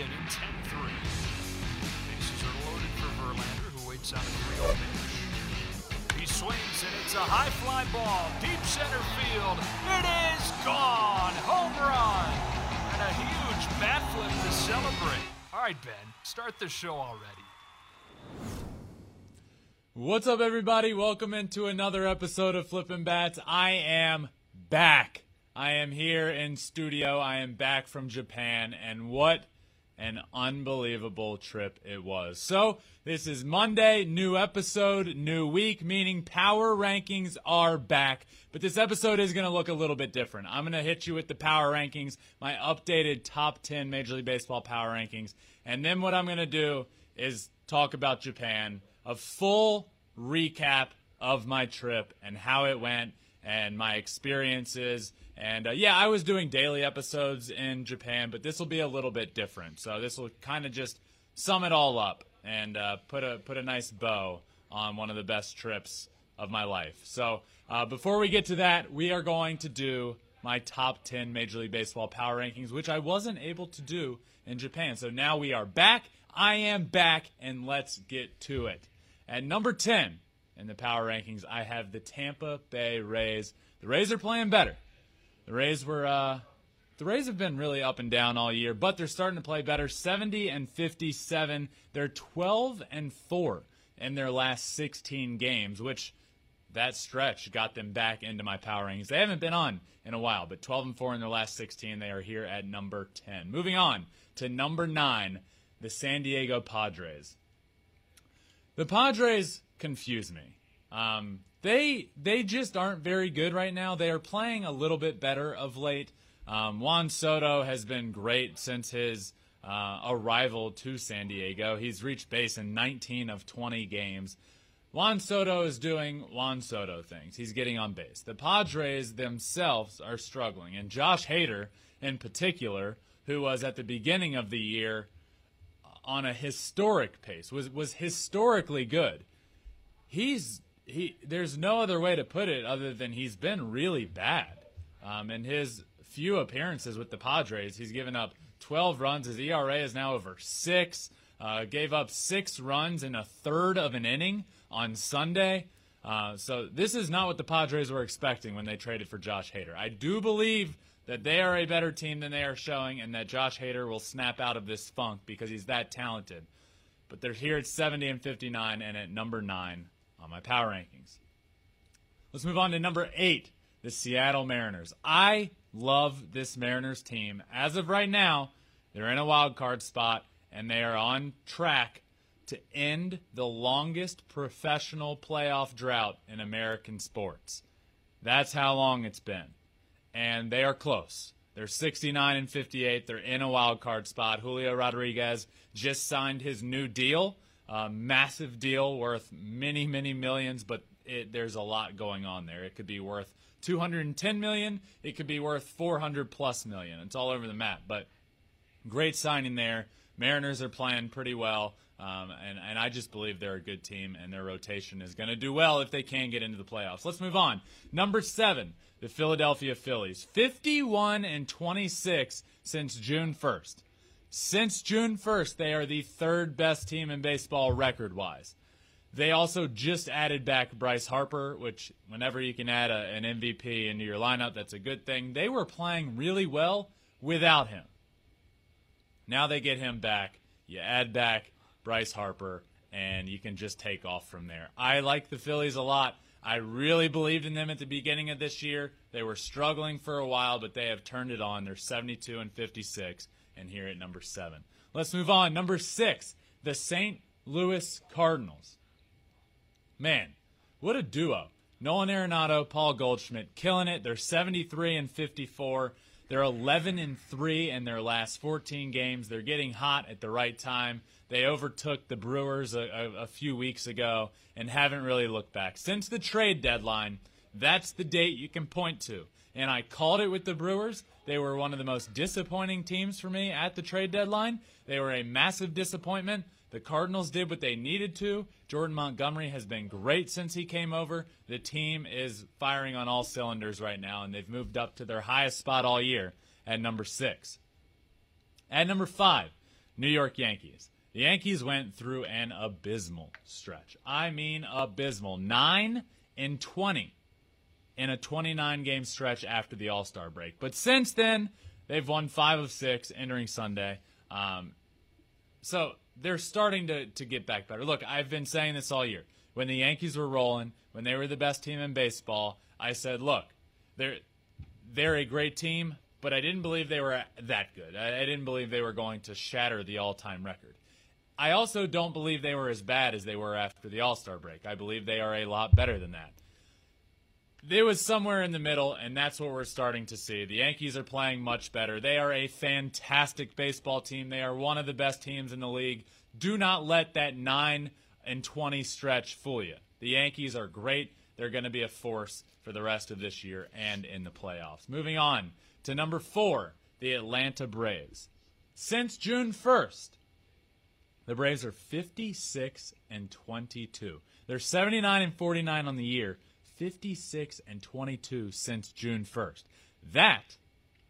inning, 10-3. Bases are loaded for Verlander, who waits on a 3-0 pitch. He swings, and it's a high fly ball, deep center field. It is gone! Home run! And a huge bat flip to celebrate. All right, Ben, start the show already. What's up, everybody? Welcome into another episode of Flippin' Bats. I am back. I am here in studio. I am back from Japan, and what an unbelievable trip it was. So, this is Monday, new episode, new week, meaning power rankings are back. But this episode is going to look a little bit different. I'm going to hit you with the power rankings, my updated top 10 Major League Baseball power rankings. And then what I'm going to do is talk about Japan, a full recap of my trip and how it went and my experiences. And uh, yeah, I was doing daily episodes in Japan, but this will be a little bit different. So this will kind of just sum it all up and uh, put a put a nice bow on one of the best trips of my life. So uh, before we get to that, we are going to do my top 10 Major League Baseball power rankings, which I wasn't able to do in Japan. So now we are back. I am back, and let's get to it. At number 10 in the power rankings, I have the Tampa Bay Rays. The Rays are playing better. The Rays were, uh, the Rays have been really up and down all year, but they're starting to play better. 70 and 57. They're 12 and 4 in their last 16 games, which that stretch got them back into my power rankings. They haven't been on in a while, but 12 and 4 in their last 16. They are here at number 10. Moving on to number 9, the San Diego Padres. The Padres confuse me. Um, they they just aren't very good right now. They are playing a little bit better of late. Um, Juan Soto has been great since his uh, arrival to San Diego. He's reached base in 19 of 20 games. Juan Soto is doing Juan Soto things. He's getting on base. The Padres themselves are struggling, and Josh Hader, in particular, who was at the beginning of the year on a historic pace, was was historically good. He's he. There's no other way to put it other than he's been really bad. Um, in his few appearances with the Padres, he's given up 12 runs. His ERA is now over six. Uh, gave up six runs in a third of an inning on Sunday. Uh, so this is not what the Padres were expecting when they traded for Josh Hader. I do believe that they are a better team than they are showing, and that Josh Hader will snap out of this funk because he's that talented. But they're here at 70 and 59, and at number nine on my power rankings. Let's move on to number eight, the Seattle Mariners. I love this Mariners team. As of right now, they're in a wild card spot, and they are on track to end the longest professional playoff drought in American sports. That's how long it's been. And they are close. They're 69 and 58. They're in a wild card spot. Julio Rodriguez just signed his new deal, massive deal worth many, many millions, but it, there's a lot going on there. It could be worth 210 million. It could be worth 400 plus million. It's all over the map, but great signing there. Mariners are playing pretty well, um, and, and I just believe they're a good team, and their rotation is going to do well if they can get into the playoffs. Let's move on. Number seven, the Philadelphia Phillies. 51 and 26 since June 1st. Since June 1st, they are the third best team in baseball record wise. They also just added back Bryce Harper, which, whenever you can add a, an MVP into your lineup, that's a good thing. They were playing really well without him. Now they get him back. You add back Bryce Harper, and you can just take off from there. I like the Phillies a lot. I really believed in them at the beginning of this year. They were struggling for a while, but they have turned it on. They're 72 and 56, and here at number seven. Let's move on. Number six, the St. Louis Cardinals. Man, what a duo. Nolan Arenado, Paul Goldschmidt, killing it. They're 73 and 54. They're 11 and 3 in their last 14 games. They're getting hot at the right time. They overtook the Brewers a, a, a, few weeks ago and haven't really looked back. Since the trade deadline, that's the date you can point to. And I called it with the Brewers. They were one of the most disappointing teams for me at the trade deadline. They were a massive disappointment. The Cardinals did what they needed to. Jordan Montgomery has been great since he came over. The team is firing on all cylinders right now, and they've moved up to their highest spot all year at number six. At number five, New York Yankees. The Yankees went through an abysmal stretch. I mean, abysmal. 9 and 20 in a 29 game stretch after the All Star break. But since then, they've won five of six entering Sunday. Um, so they're starting to, to get back better. Look, I've been saying this all year. When the Yankees were rolling, when they were the best team in baseball, I said, look, they're, they're a great team, but I didn't believe they were that good. I, I didn't believe they were going to shatter the all time record. I also don't believe they were as bad as they were after the All Star break. I believe they are a lot better than that. It was somewhere in the middle, and that's what we're starting to see. The Yankees are playing much better. They are a fantastic baseball team. They are one of the best teams in the league. Do not let that 9 and 20 stretch fool you. The Yankees are great. They're going to be a force for the rest of this year and in the playoffs. Moving on to number four, the Atlanta Braves. Since June 1st, the Braves are 56 and 22. They're 79 and 49 on the year, 56 and 22 since June 1st. That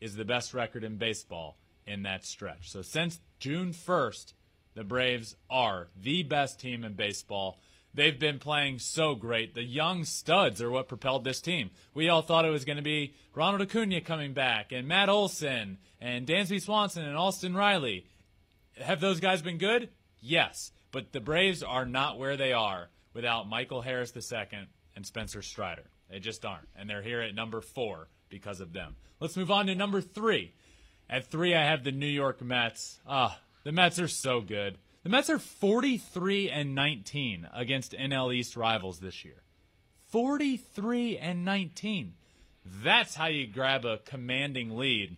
is the best record in baseball in that stretch. So since June 1st, the Braves are the best team in baseball. They've been playing so great. The young studs are what propelled this team. We all thought it was going to be Ronald Acuna coming back and Matt Olson and Dansby Swanson and Austin Riley. Have those guys been good? Yes. But the Braves are not where they are without Michael Harris II and Spencer Strider. They just aren't. And they're here at number four because of them. Let's move on to number three. At three, I have the New York Mets. Ah, the Mets are so good. The Mets are 43 and 19 against NL East rivals this year. 43 and 19. That's how you grab a commanding lead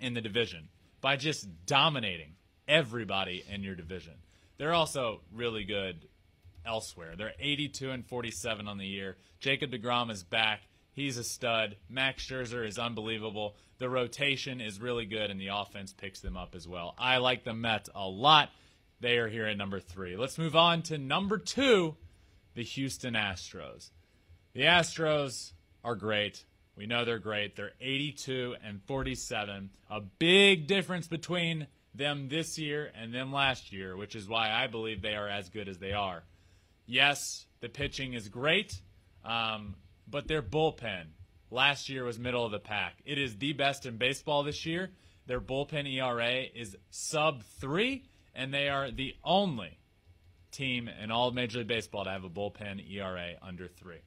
in the division by just dominating everybody in your division. They're also really good elsewhere. They're 82 and 47 on the year. Jacob DeGrom is back. He's a stud. Max Scherzer is unbelievable. The rotation is really good, and the offense picks them up as well. I like the Mets a lot. They are here at number three. Let's move on to number two, the Houston Astros. The Astros are great. We know they're great. They're 82 and 47. A big difference between them this year and them last year, which is why I believe they are as good as they are. Yes, the pitching is great, um, but their bullpen last year was middle of the pack. It is the best in baseball this year. Their bullpen ERA is sub three, and they are the only team in all of Major League Baseball to have a bullpen ERA under three.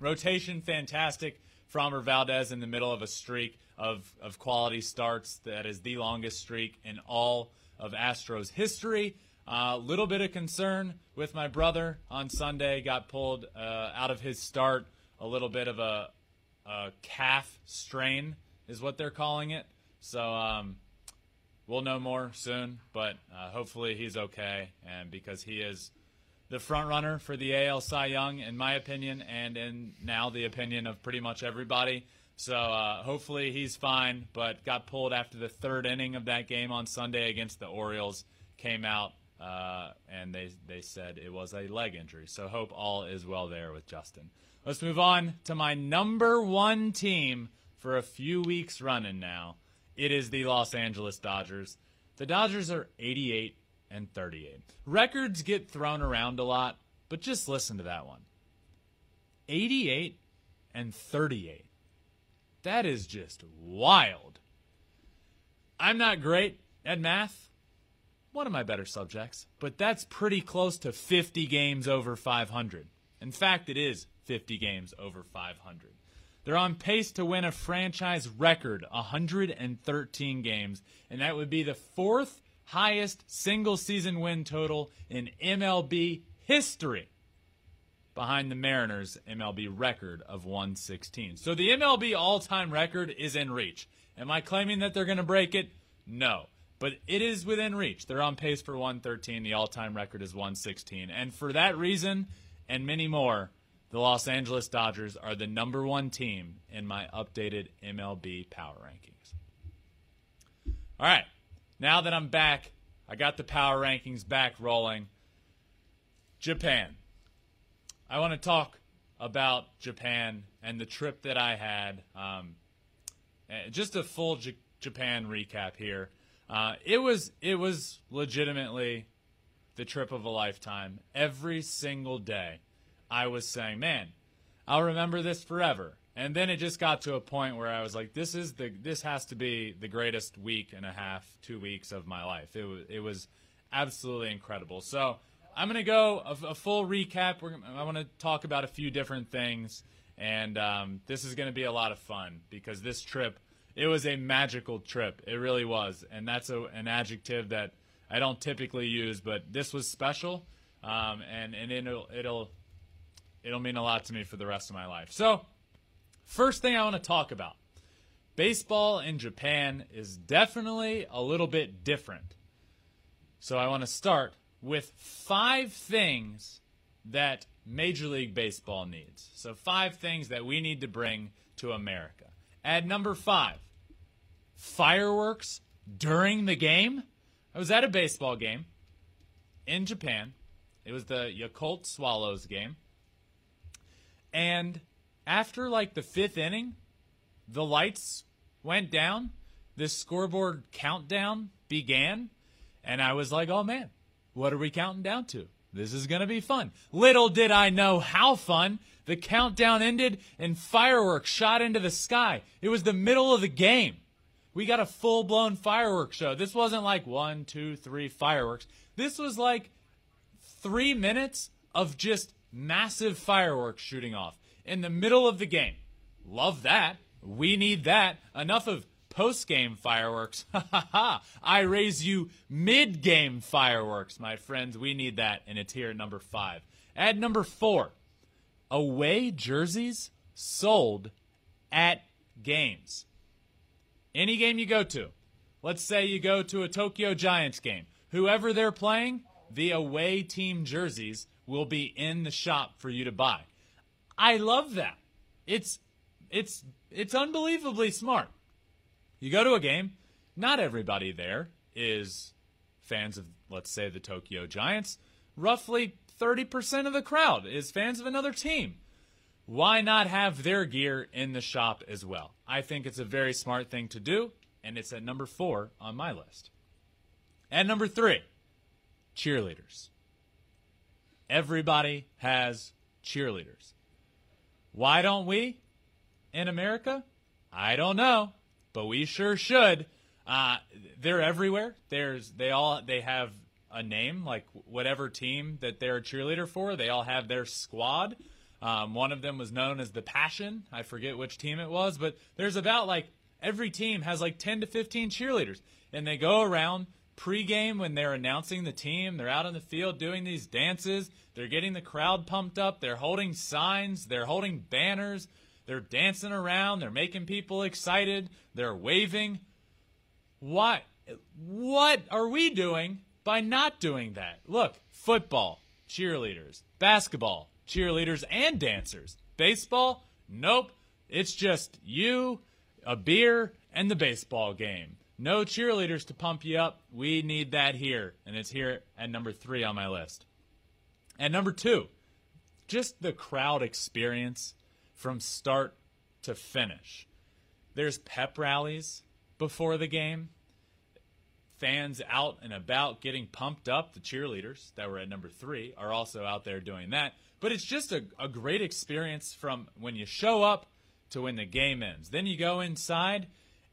Rotation, fantastic. Framber Valdez in the middle of a streak of, of quality starts that is the longest streak in all of Astros history. A uh, little bit of concern with my brother on Sunday. Got pulled uh, out of his start. A little bit of a, a calf strain is what they're calling it. So um, we'll know more soon. But uh, hopefully he's okay, and because he is the front runner for the AL Cy Young, in my opinion, and in now the opinion of pretty much everybody. So uh, hopefully he's fine, but got pulled after the third inning of that game on Sunday against the Orioles. Came out uh, and they they said it was a leg injury. So hope all is well there with Justin. Let's move on to my number one team for a few weeks running now. It is the Los Angeles Dodgers. The Dodgers are 88 and 38. Records get thrown around a lot, but just listen to that one. 88 and 38. That is just wild. I'm not great at math, one of my better subjects, but that's pretty close to 50 games over 500. In fact, it is 50 games over 500. They're on pace to win a franchise record 113 games, and that would be the fourth highest single season win total in MLB history behind the Mariners' MLB record of 116. So the MLB all time record is in reach. Am I claiming that they're going to break it? No but it is within reach. They're on pace for 113. The all time record is 116. And for that reason and many more, the Los Angeles Dodgers are the number one team in my updated MLB power rankings. All right, now that I'm back, I got the power rankings back rolling. Japan. I want to talk about Japan and the trip that I had. Um, eh, just a full J- Japan recap here. Uh, it was it was legitimately the trip of a lifetime. Every single day, I was saying, "Man, I'll remember this forever." And then it just got to a point where I was like, "This is the this has to be the greatest week and a half, two weeks of my life." It was it was absolutely incredible. So I'm gonna go a, a full recap. We're, I want to talk about a few different things, and um, this is gonna be a lot of fun because this trip it was a magical trip. It really was, and that's a, an adjective that I don't typically use, but this was special, um, and and it'll it'll it'll mean a lot to me for the rest of my life. So, first thing I want to talk about, baseball in Japan is definitely a little bit different. So I want to start with five things that Major League Baseball needs. So five things that we need to bring to America. At number five, fireworks during the game. I was at a baseball game in Japan. It was the Yakult Swallows game. And after like the fifth inning, the lights went down, this scoreboard countdown began, and I was like, oh man, what are we counting down to? This is going to be fun. Little did I know how fun. The countdown ended and fireworks shot into the sky. It was the middle of the game. We got a full blown fireworks show. This wasn't like one, two, three fireworks. This was like three minutes of just massive fireworks shooting off in the middle of the game. Love that. We need that. Enough of post game fireworks. Ha ha ha. I raise you mid game fireworks, my friends. We need that, and it's here at number five. At number four, away jerseys sold at games. Any game you go to, let's say you go to a Tokyo Giants game, whoever they're playing, the away team jerseys will be in the shop for you to buy. I love that. It's it's it's unbelievably smart. You go to a game, not everybody there is fans of let's say the Tokyo Giants. Roughly 30% of the crowd is fans of another team. Why not have their gear in the shop as well? I think it's a very smart thing to do, and it's at number four on my list. At number three, cheerleaders. Everybody has cheerleaders. Why don't we in America? I don't know, but we sure should. Uh, they're everywhere. There's they all they have a name like whatever team that they're a cheerleader for. They all have their squad. Um, one of them was known as the Passion. I forget which team it was, but there's about like every team has like 10 to 15 cheerleaders, and they go around pregame when they're announcing the team. They're out on the field doing these dances. They're getting the crowd pumped up. They're holding signs. They're holding banners. They're dancing around. They're making people excited. They're waving. What? What are we doing by not doing that? Look, football, cheerleaders, basketball, cheerleaders and dancers. Baseball? Nope. It's just you, a beer, and the baseball game. No cheerleaders to pump you up. We need that here. And it's here at number three on my list. And number two, just the crowd experience from start to finish. There's pep rallies before the game. Fans out and about getting pumped up. The cheerleaders that were at number three are also out there doing that. But it's just a, a great experience from when you show up to when the game ends. Then you go inside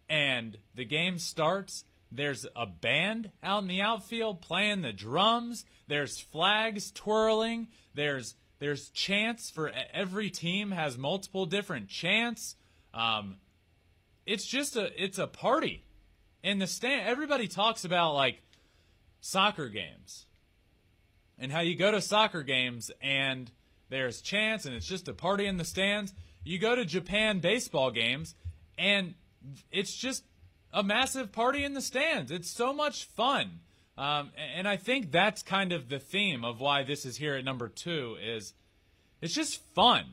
and the game starts. There's a band out in the outfield playing the drums. There's flags twirling. There's there's chance for every team has multiple different chants. Um, it's just a it's a party in the stand. Everybody talks about like soccer games and how you go to soccer games and there's chants and it's just a party in the stands. You go to Japan baseball games and it's just a massive party in the stands. It's so much fun. Um, and I think that's kind of the theme of why this is here at number two is it's just fun.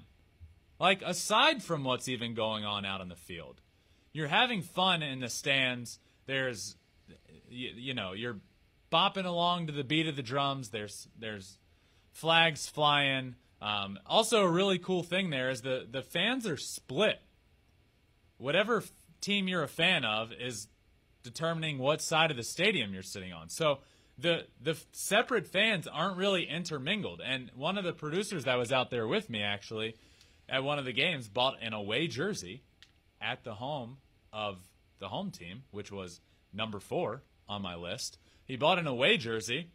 Like aside from what's even going on out in the field, you're having fun in the stands. There's, you, you know, you're bopping along to the beat of the drums. There's there's flags flying. Um, also, a really cool thing there is the the fans are split. Whatever team you're a fan of is determining what side of the stadium you're sitting on. So the the separate fans aren't really intermingled. And one of the producers that was out there with me actually at one of the games bought an away jersey at the home of the home team, which was number 4 on my list. He bought an away jersey,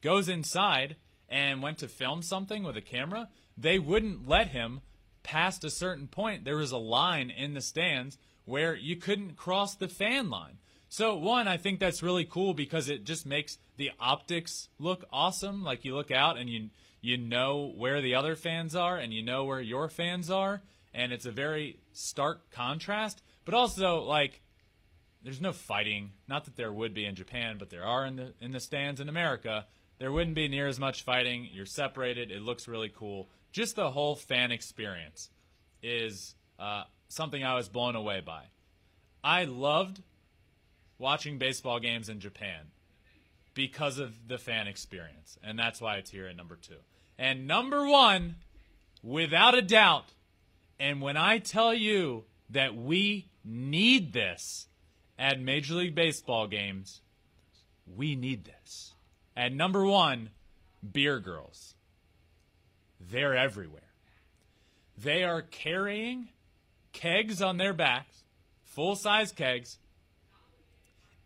goes inside and went to film something with a camera. They wouldn't let him past a certain point. There was a line in the stands where you couldn't cross the fan line. So one, I think that's really cool because it just makes the optics look awesome. Like you look out and you you know where the other fans are and you know where your fans are, and it's a very stark contrast. But also like there's no fighting. Not that there would be in Japan, but there are in the in the stands in America. There wouldn't be near as much fighting. You're separated. It looks really cool. Just the whole fan experience is uh, something I was blown away by. I loved watching baseball games in Japan because of the fan experience, and that's why it's here at number two. And number one, without a doubt, and when I tell you that we need this at Major League Baseball games, we need this. At number one, beer girls. They're everywhere. They are carrying kegs on their backs, full size kegs,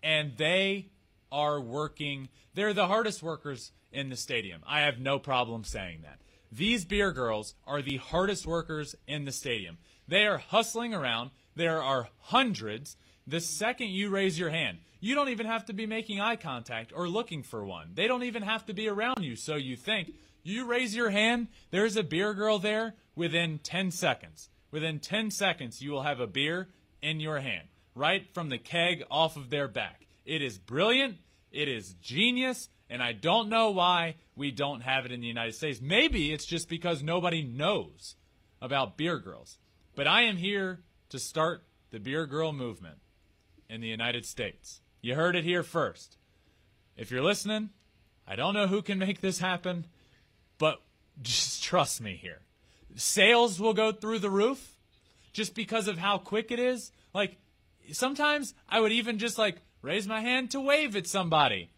and they are working. They're the hardest workers in the stadium. I have no problem saying that. These beer girls are the hardest workers in the stadium. They are hustling around. There are hundreds. The second you raise your hand, you don't even have to be making eye contact or looking for one. They don't even have to be around you, so you think. You raise your hand, there's a beer girl there within 10 seconds. Within 10 seconds, you will have a beer in your hand, right from the keg off of their back. It is brilliant. It is genius. And I don't know why we don't have it in the United States. Maybe it's just because nobody knows about beer girls. But I am here to start the beer girl movement in the United States. You heard it here first. If you're listening, I don't know who can make this happen, but just trust me here. Sales will go through the roof just because of how quick it is. Like, sometimes I would even just like raise my hand to wave at somebody.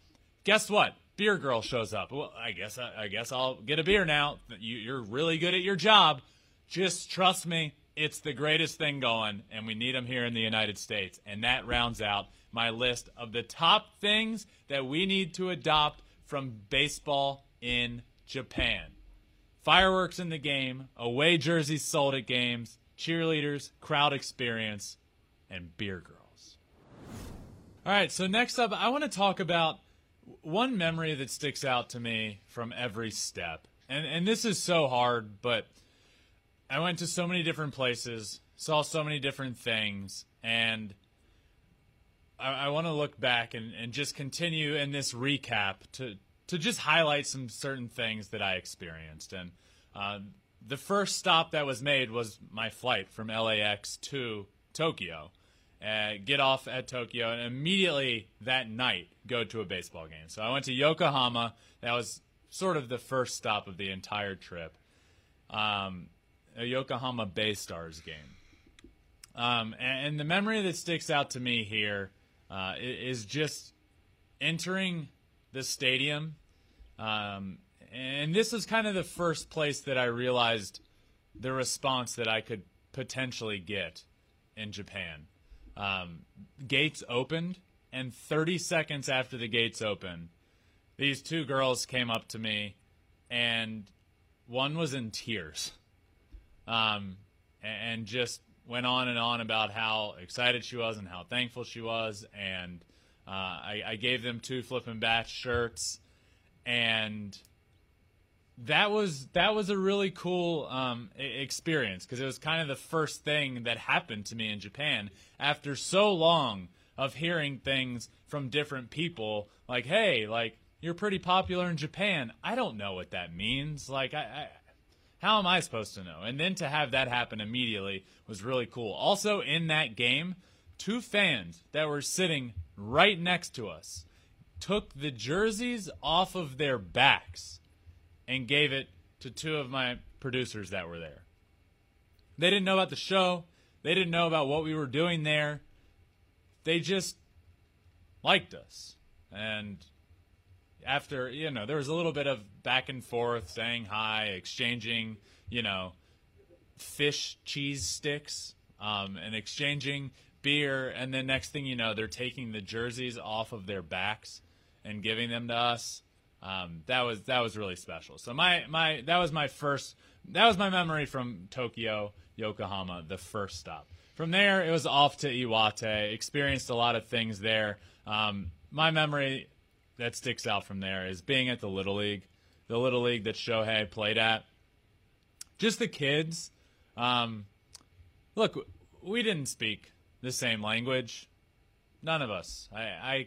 Guess what? Beer girl shows up. Well, I guess I, I guess I'll get a beer now. You, you're really good at your job. Just trust me, it's the greatest thing going, and we need them here in the United States. And that rounds out my list of the top things that we need to adopt from baseball in Japan. Fireworks in the game, away jerseys sold at games, cheerleaders, crowd experience, and beer girls. All right, so next up, I want to talk about one memory that sticks out to me from every step. And, and this is so hard, but I went to so many different places, saw so many different things, and I, I want to look back and, and just continue in this recap to, to just highlight some certain things that I experienced. And uh, the first stop that was made was my flight from LAX to Tokyo uh, get off at Tokyo, and immediately that night go to a baseball game. So I went to Yokohama. That was sort of the first stop of the entire trip. Um, a Yokohama Bay Stars game. Um, and, and, the memory that sticks out to me here uh, is just entering the stadium. Um, and this was kind of the first place that I realized the response that I could potentially get in Japan. Um, gates opened, and 30 seconds after the gates opened, these two girls came up to me, and one was in tears, um, and just went on and on about how excited she was and how thankful she was, and uh, I, I, gave them two flipping bats shirts, and that was that was a really cool um, experience because it was kind of the first thing that happened to me in Japan after so long of hearing things from different people like hey like you're pretty popular in Japan. I don't know what that means. Like I, I how am I supposed to know? And then to have that happen immediately was really cool. Also in that game two fans that were sitting right next to us took the jerseys off of their backs and gave it to two of my producers that were there. They didn't know about the show. They didn't know about what we were doing there. They just liked us. And after, you know, there was a little bit of back and forth, saying hi, exchanging, you know, fish cheese sticks, um, and exchanging beer. And then next thing you know, they're taking the jerseys off of their backs and giving them to us. Um, that was that was really special. So my my that was my first that was my memory from Tokyo, Yokohama, the first stop. From there, it was off to Iwate. Experienced a lot of things there. Um, my memory that sticks out from there is being at the Little League, the Little League that Shohei played at. Just the kids. Um, look, we didn't speak the same language. None of us. I, I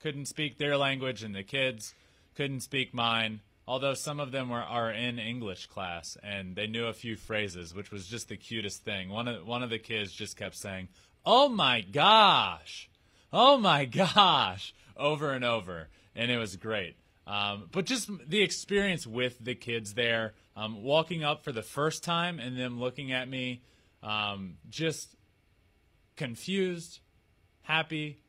couldn't speak their language, and the kids couldn't speak mine. Although some of them were are in English class and they knew a few phrases, which was just the cutest thing. One of one of the kids just kept saying, "Oh my gosh, oh my gosh," over and over, and it was great. Um, but just the experience with the kids there, um, walking up for the first time and them looking at me, um, just confused, happy,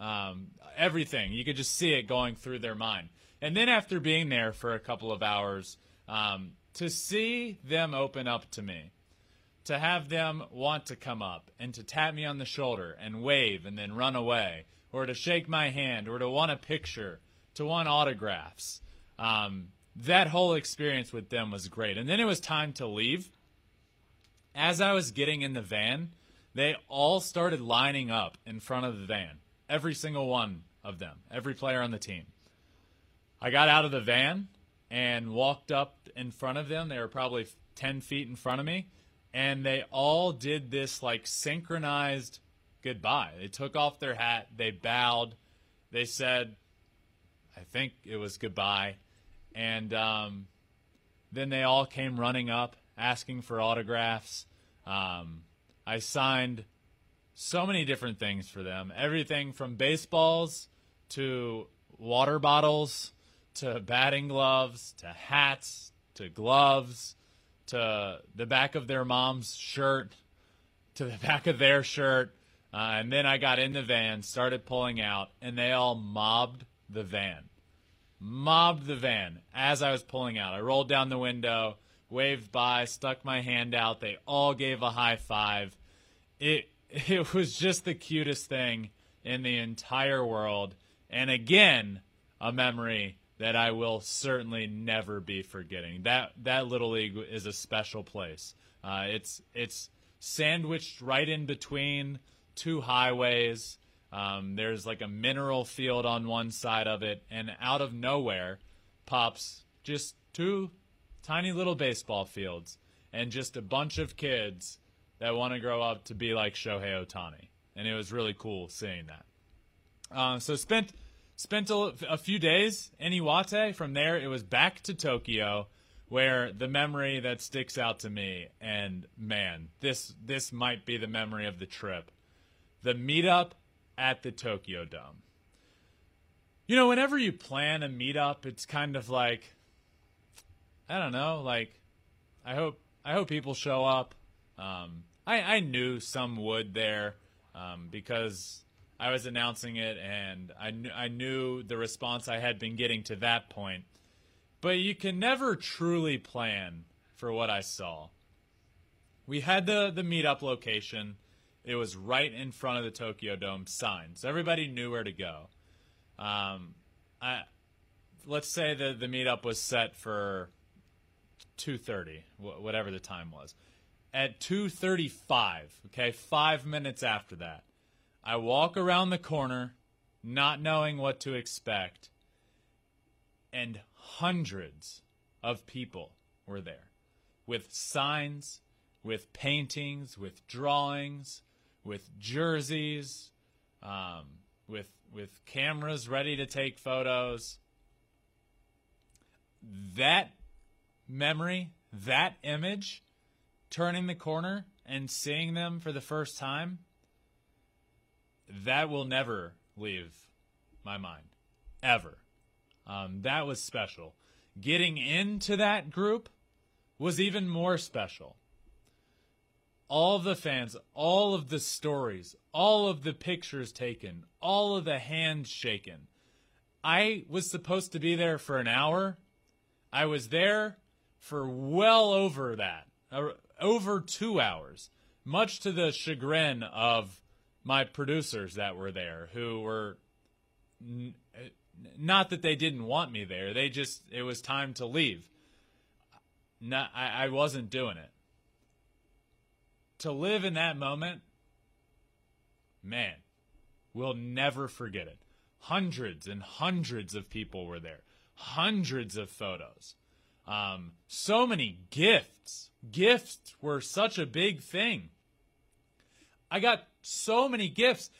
um, everything. You could just see it going through their mind. And then after being there for a couple of hours, um, to see them open up to me, to have them want to come up and to tap me on the shoulder and wave and then run away, or to shake my hand, or to want a picture, to want autographs. Um, that whole experience with them was great. And then it was time to leave. As I was getting in the van, they all started lining up in front of the van. Every single one of them, every player on the team. I got out of the van and walked up in front of them. They were probably 10 feet in front of me. And they all did this like synchronized goodbye. They took off their hat, they bowed, they said, I think it was goodbye. And um, then they all came running up asking for autographs. Um, I signed so many different things for them everything from baseballs to water bottles to batting gloves to hats to gloves to the back of their mom's shirt to the back of their shirt. Uh, and then I got in the van, started pulling out, and they all mobbed the van. Mobbed the van as I was pulling out. I rolled down the window, waved by, stuck my hand out. They all gave a high five. It it was just the cutest thing in the entire world. And again, a memory that I will certainly never be forgetting. That that little league is a special place. Uh, it's it's sandwiched right in between two highways. Um, there's like a mineral field on one side of it, and out of nowhere pops just two tiny little baseball fields and just a bunch of kids that want to grow up to be like Shohei Ohtani. And it was really cool seeing that. Uh, so spent spent a, a, few days in Iwate. From there, it was back to Tokyo, where the memory that sticks out to me, and man, this this might be the memory of the trip, the meetup at the Tokyo Dome. You know, whenever you plan a meetup, it's kind of like, I don't know, like, I hope I hope people show up. Um, I I knew some would there um, because I was announcing it, and I knew I knew the response I had been getting to that point. But you can never truly plan for what I saw. We had the the meetup location. It was right in front of the Tokyo Dome sign, so everybody knew where to go. Um, I let's say the the meetup was set for two thirty, whatever the time was. At two thirty five, okay, five minutes after that, I walk around the corner, not knowing what to expect, and hundreds of people were there with signs, with paintings, with drawings, with jerseys, um, with with cameras ready to take photos. That memory, that image, turning the corner and seeing them for the first time that will never leave my mind ever. Um, that was special. Getting into that group was even more special. all of the fans, all of the stories, all of the pictures taken, all of the hands shaken. I was supposed to be there for an hour. I was there for well over that, uh, over two hours, much to the chagrin of my producers that were there, who were n- not that they didn't want me there. They just it was time to leave. No, I, I wasn't doing it. To live in that moment, man, we'll never forget it. Hundreds and hundreds of people were there, hundreds of photos, um, so many gifts. Gifts were such a big thing. I got so many gifts.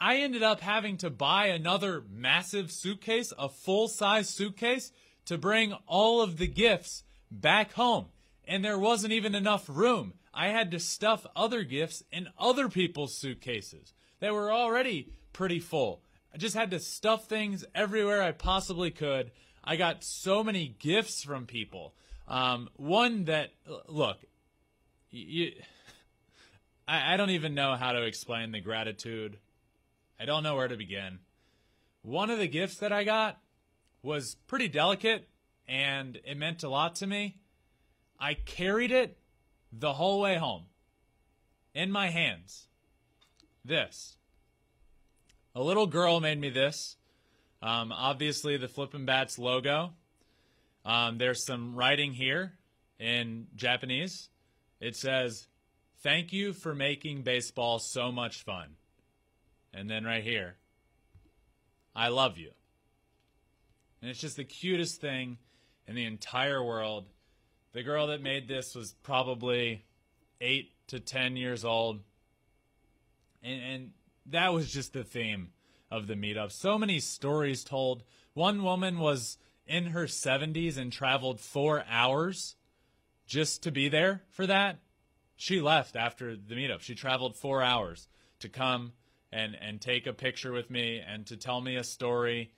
I ended up having to buy another massive suitcase, a full size suitcase, to bring all of the gifts back home. And there wasn't even enough room. I had to stuff other gifts in other people's suitcases that were already pretty full. I just had to stuff things everywhere I possibly could. I got so many gifts from people. Um, one that, look, you, I, I don't even know how to explain the gratitude. I don't know where to begin. One of the gifts that I got was pretty delicate and it meant a lot to me. I carried it the whole way home in my hands. This. A little girl made me this. Um, obviously, the Flippin' Bats logo. Um, there's some writing here in Japanese. It says, Thank you for making baseball so much fun. And then right here, I love you. And it's just the cutest thing in the entire world. The girl that made this was probably eight to ten years old. And, and that was just the theme of the meetup. So many stories told. One woman was in her 70s and traveled four hours just to be there for that. She left after the meetup. She traveled four hours to come and, and take a picture with me and to tell me a story,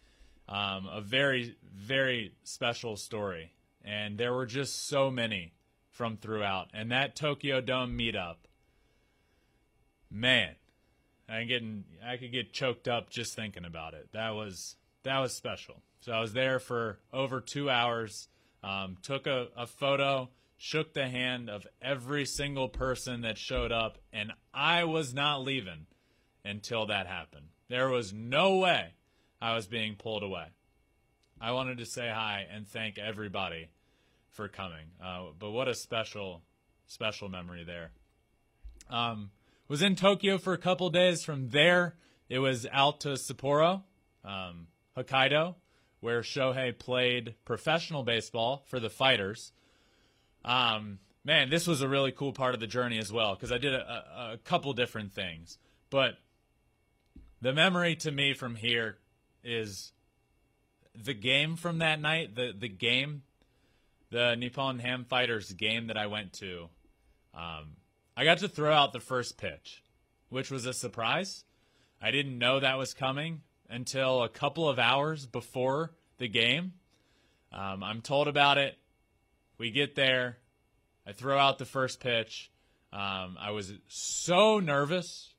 um, a very, very special story. And there were just so many from throughout. And that Tokyo Dome meetup, man, I getting I could get choked up just thinking about it. That was that was special. So I was there for over two hours. Um, took a, a photo, shook the hand of every single person that showed up, and I was not leaving until that happened. There was no way I was being pulled away. I wanted to say hi and thank everybody for coming. Uh, but what a special, special memory there. Um, was in Tokyo for a couple days. From there, it was out to Sapporo, um, Hokkaido, where Shohei played professional baseball for the Fighters. Um, man, this was a really cool part of the journey as well because I did a, a, couple different things. But the memory to me from here is the game from that night, the the game, the Nippon Ham Fighters game that I went to. Um, I got to throw out the first pitch, which was a surprise. I didn't know that was coming until a couple of hours before the game. Um, I'm told about it. We get there. I throw out the first pitch. Um, I was so nervous,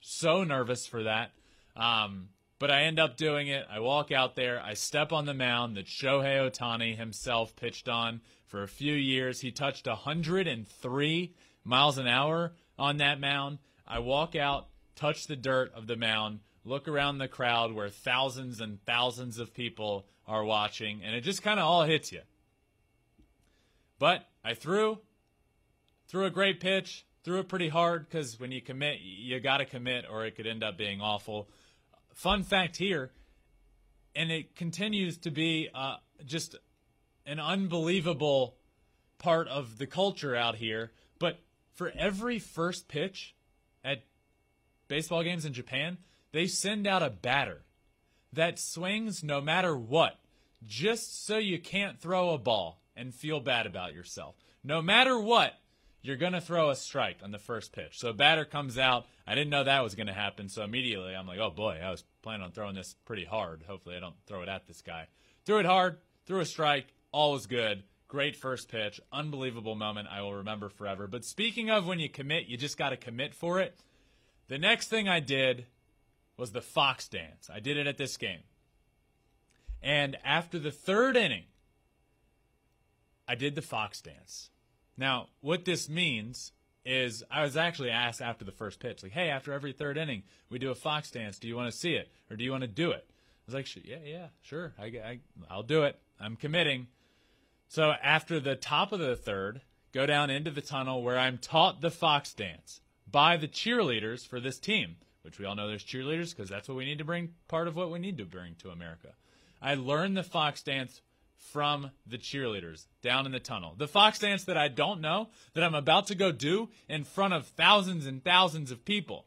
so nervous for that. Um, but I end up doing it. I walk out there. I step on the mound that Shohei Ohtani himself pitched on for a few years. He touched 103 miles an hour on that mound. I walk out, touch the dirt of the mound, look around the crowd where thousands and thousands of people are watching, and it just kind of all hits you. But I threw, threw a great pitch, threw it pretty hard because when you commit, you got to commit or it could end up being awful. Fun fact here, and it continues to be uh, just an unbelievable part of the culture out here. But for every first pitch at baseball games in Japan, they send out a batter that swings no matter what, just so you can't throw a ball and feel bad about yourself. No matter what, you're going to throw a strike on the first pitch. So a batter comes out. I didn't know that was going to happen. So immediately I'm like, oh boy, I was planning on throwing this pretty hard. Hopefully I don't throw it at this guy. Threw it hard, threw a strike, all was good. Great first pitch, unbelievable moment I will remember forever. But speaking of when you commit, you just got to commit for it. The next thing I did was the Fox dance. I did it at this game. And after the third inning, I did the Fox dance. Now, what this means is I was actually asked after the first pitch, like, hey, after every third inning, we do a Fox dance. Do you want to see it or do you want to do it? I was like, yeah, yeah, sure. I, I, I'll do it. I'm committing. So after the top of the third, go down into the tunnel where I'm taught the Fox dance by the cheerleaders for this team, which we all know there's cheerleaders because that's what we need to bring, part of what we need to bring to America. I learned the Fox dance from the cheerleaders down in the tunnel. The fox dance that I don't know that I'm about to go do in front of thousands and thousands of people.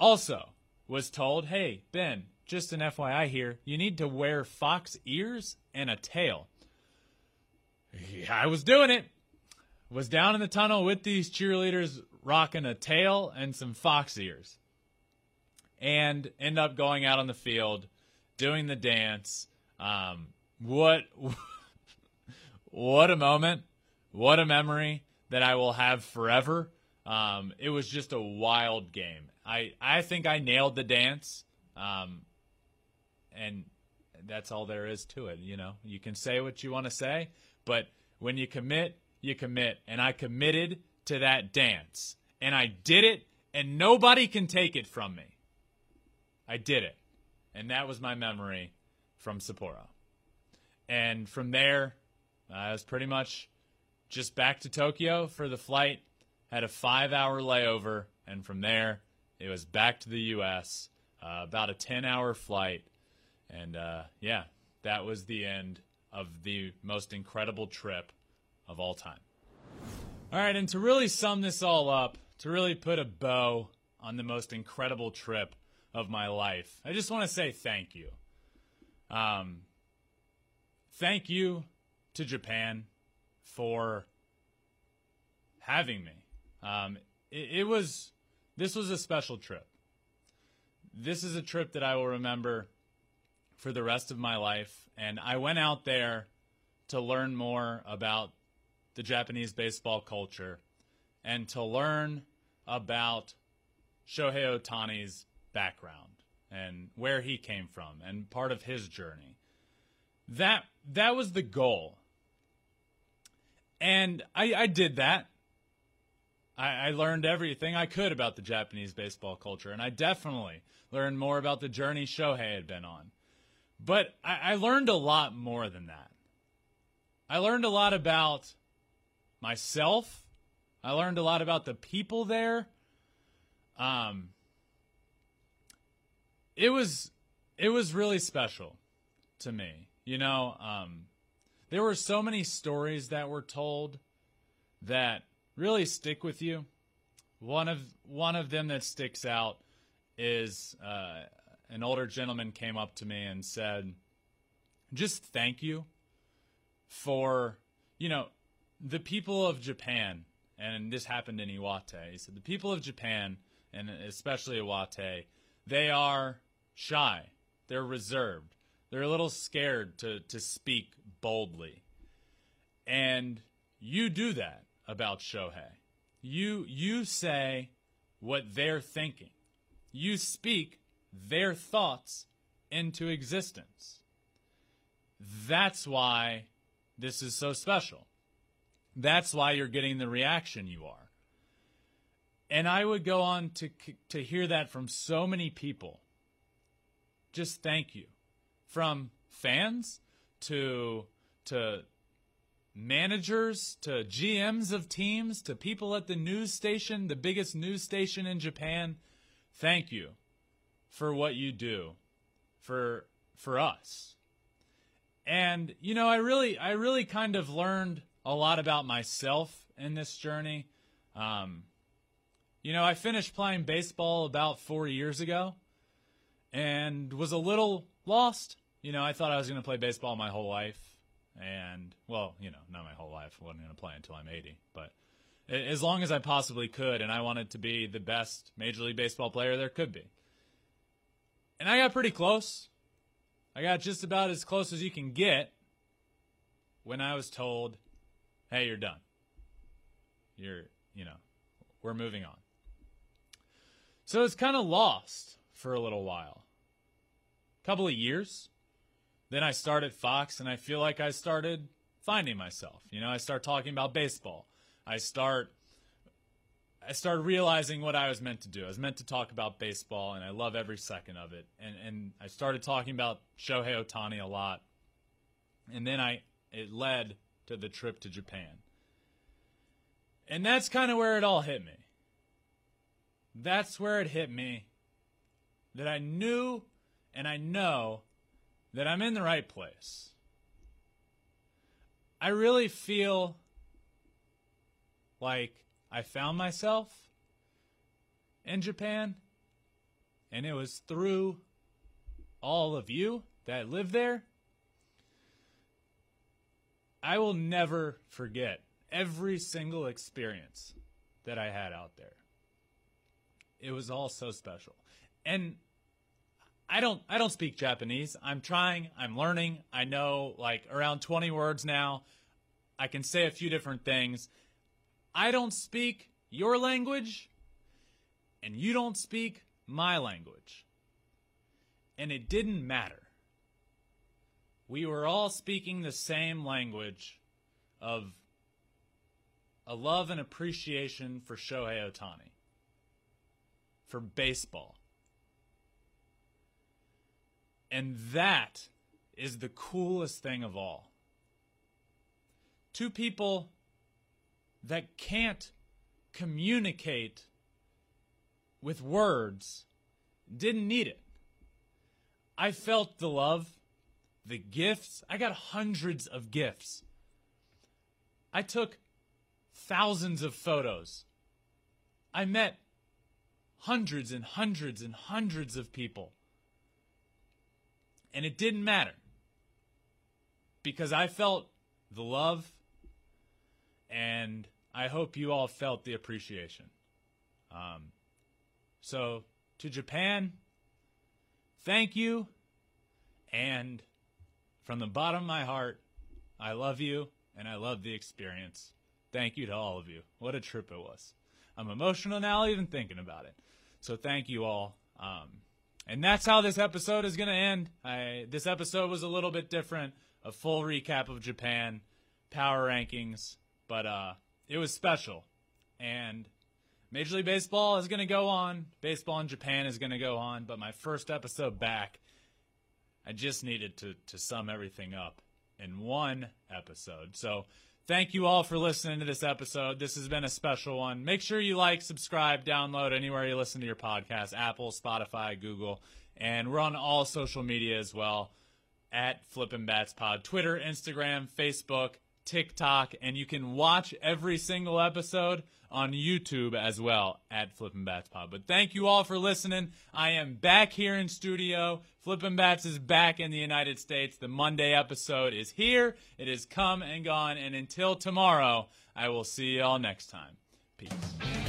Also, was told, hey, Ben, just an FYI here, you need to wear fox ears and a tail. Yeah, I was doing it. Was down in the tunnel with these cheerleaders rocking a tail and some fox ears. And end up going out on the field, doing the dance um, what what a moment, what a memory that I will have forever. Um, it was just a wild game. I I think I nailed the dance, um, and that's all there is to it. You know, you can say what you want to say, but when you commit, you commit, and I committed to that dance, and I did it, and nobody can take it from me. I did it, and that was my memory from Sapporo. And from there, I was pretty much just back to Tokyo for the flight. Had a five hour layover, and from there, it was back to the U.S., uh, about a 10 hour flight. And uh, yeah, that was the end of the most incredible trip of all time. All right, and to really sum this all up, to really put a bow on the most incredible trip of my life, I just want to say thank you. Um, thank you to Japan for having me. Um, it, it was this was a special trip. This is a trip that I will remember for the rest of my life, and I went out there to learn more about the Japanese baseball culture and to learn about Shohei Ohtani's background and where he came from and part of his journey. That that was the goal. And I, I did that. I, I learned everything I could about the Japanese baseball culture, and I definitely learned more about the journey Shohei had been on. But I, I learned a lot more than that. I learned a lot about myself. I learned a lot about the people there. Um, it was it was really special to me. You know, um, there were so many stories that were told that really stick with you. One of one of them that sticks out is uh, an older gentleman came up to me and said, "Just thank you for you know the people of Japan." And this happened in Iwate. He said, "The people of Japan, and especially Iwate, they are shy. They're reserved. They're a little scared to, to speak boldly. And you do that about Shohei. You you say what they're thinking. You speak their thoughts into existence. That's why this is so special. That's why you're getting the reaction you are. And I would go on to to hear that from so many people just thank you from fans to to managers to GMs of teams to people at the news station, the biggest news station in Japan. Thank you for what you do for for us. And you know, I really I really kind of learned a lot about myself in this journey. Um, you know, I finished playing baseball about 4 years ago and was a little lost. You know, I thought I was going to play baseball my whole life. And, well, you know, not my whole life. I wasn't going to play until I'm 80. But as long as I possibly could, and I wanted to be the best Major League Baseball player there could be. And I got pretty close. I got just about as close as you can get when I was told, "Hey, you're done. You're, you know, we're moving on." So it's kind of lost for a little while. A couple of years. Then I started Fox and I feel like I started finding myself. You know, I start talking about baseball. I start I started realizing what I was meant to do. I was meant to talk about baseball, and I love every second of it. And and I started talking about Shohei Ohtani a lot, and then I it led to the trip to Japan, and that's kind of where it all hit me. That's where it hit me that I knew and I know that I'm in the right place. I really feel like I found myself in Japan, and it was through all of you that live there. I will never forget every single experience that I had out there. It was all so special. And I don't I don't speak Japanese. I'm trying, I'm learning. I know like around 20 words now. I can say a few different things. I don't speak your language and you don't speak my language. And it didn't matter. We were all speaking the same language of a love and appreciation for Shohei Ohtani, for baseball. And that is the coolest thing of all. Two people that can't communicate with words didn't need it. I felt the love, the gifts. I got hundreds of gifts. I took thousands of photos. I met hundreds and hundreds and hundreds of people. And it didn't matter because I felt the love and I hope you all felt the appreciation. Um, so, to Japan, thank you. And from the bottom of my heart, I love you and I love the experience. Thank you to all of you. What a trip it was. I'm emotional now, even thinking about it. So, thank you all. Um, and that's how this episode is going to end. I, this episode was a little bit different. A full recap of Japan, power rankings, but uh, it was special. And Major League Baseball is going to go on. Baseball in Japan is going to go on. But my first episode back, I just needed to, to sum everything up in one episode. So thank you all for listening to this episode. This has been a special one. Make sure you like, subscribe, download anywhere you listen to your podcast Apple, Spotify, Google. And we're on all social media as well at Flippin' Bats Pod Twitter, Instagram, Facebook, TikTok, and you can watch every single episode on YouTube as well at Flippin' Bats Pod. But thank you all for listening. I am back here in studio. Flippin' Bats is back in the United States. The Monday episode is here. It is come and gone. And until tomorrow, I will see you all next time. Peace.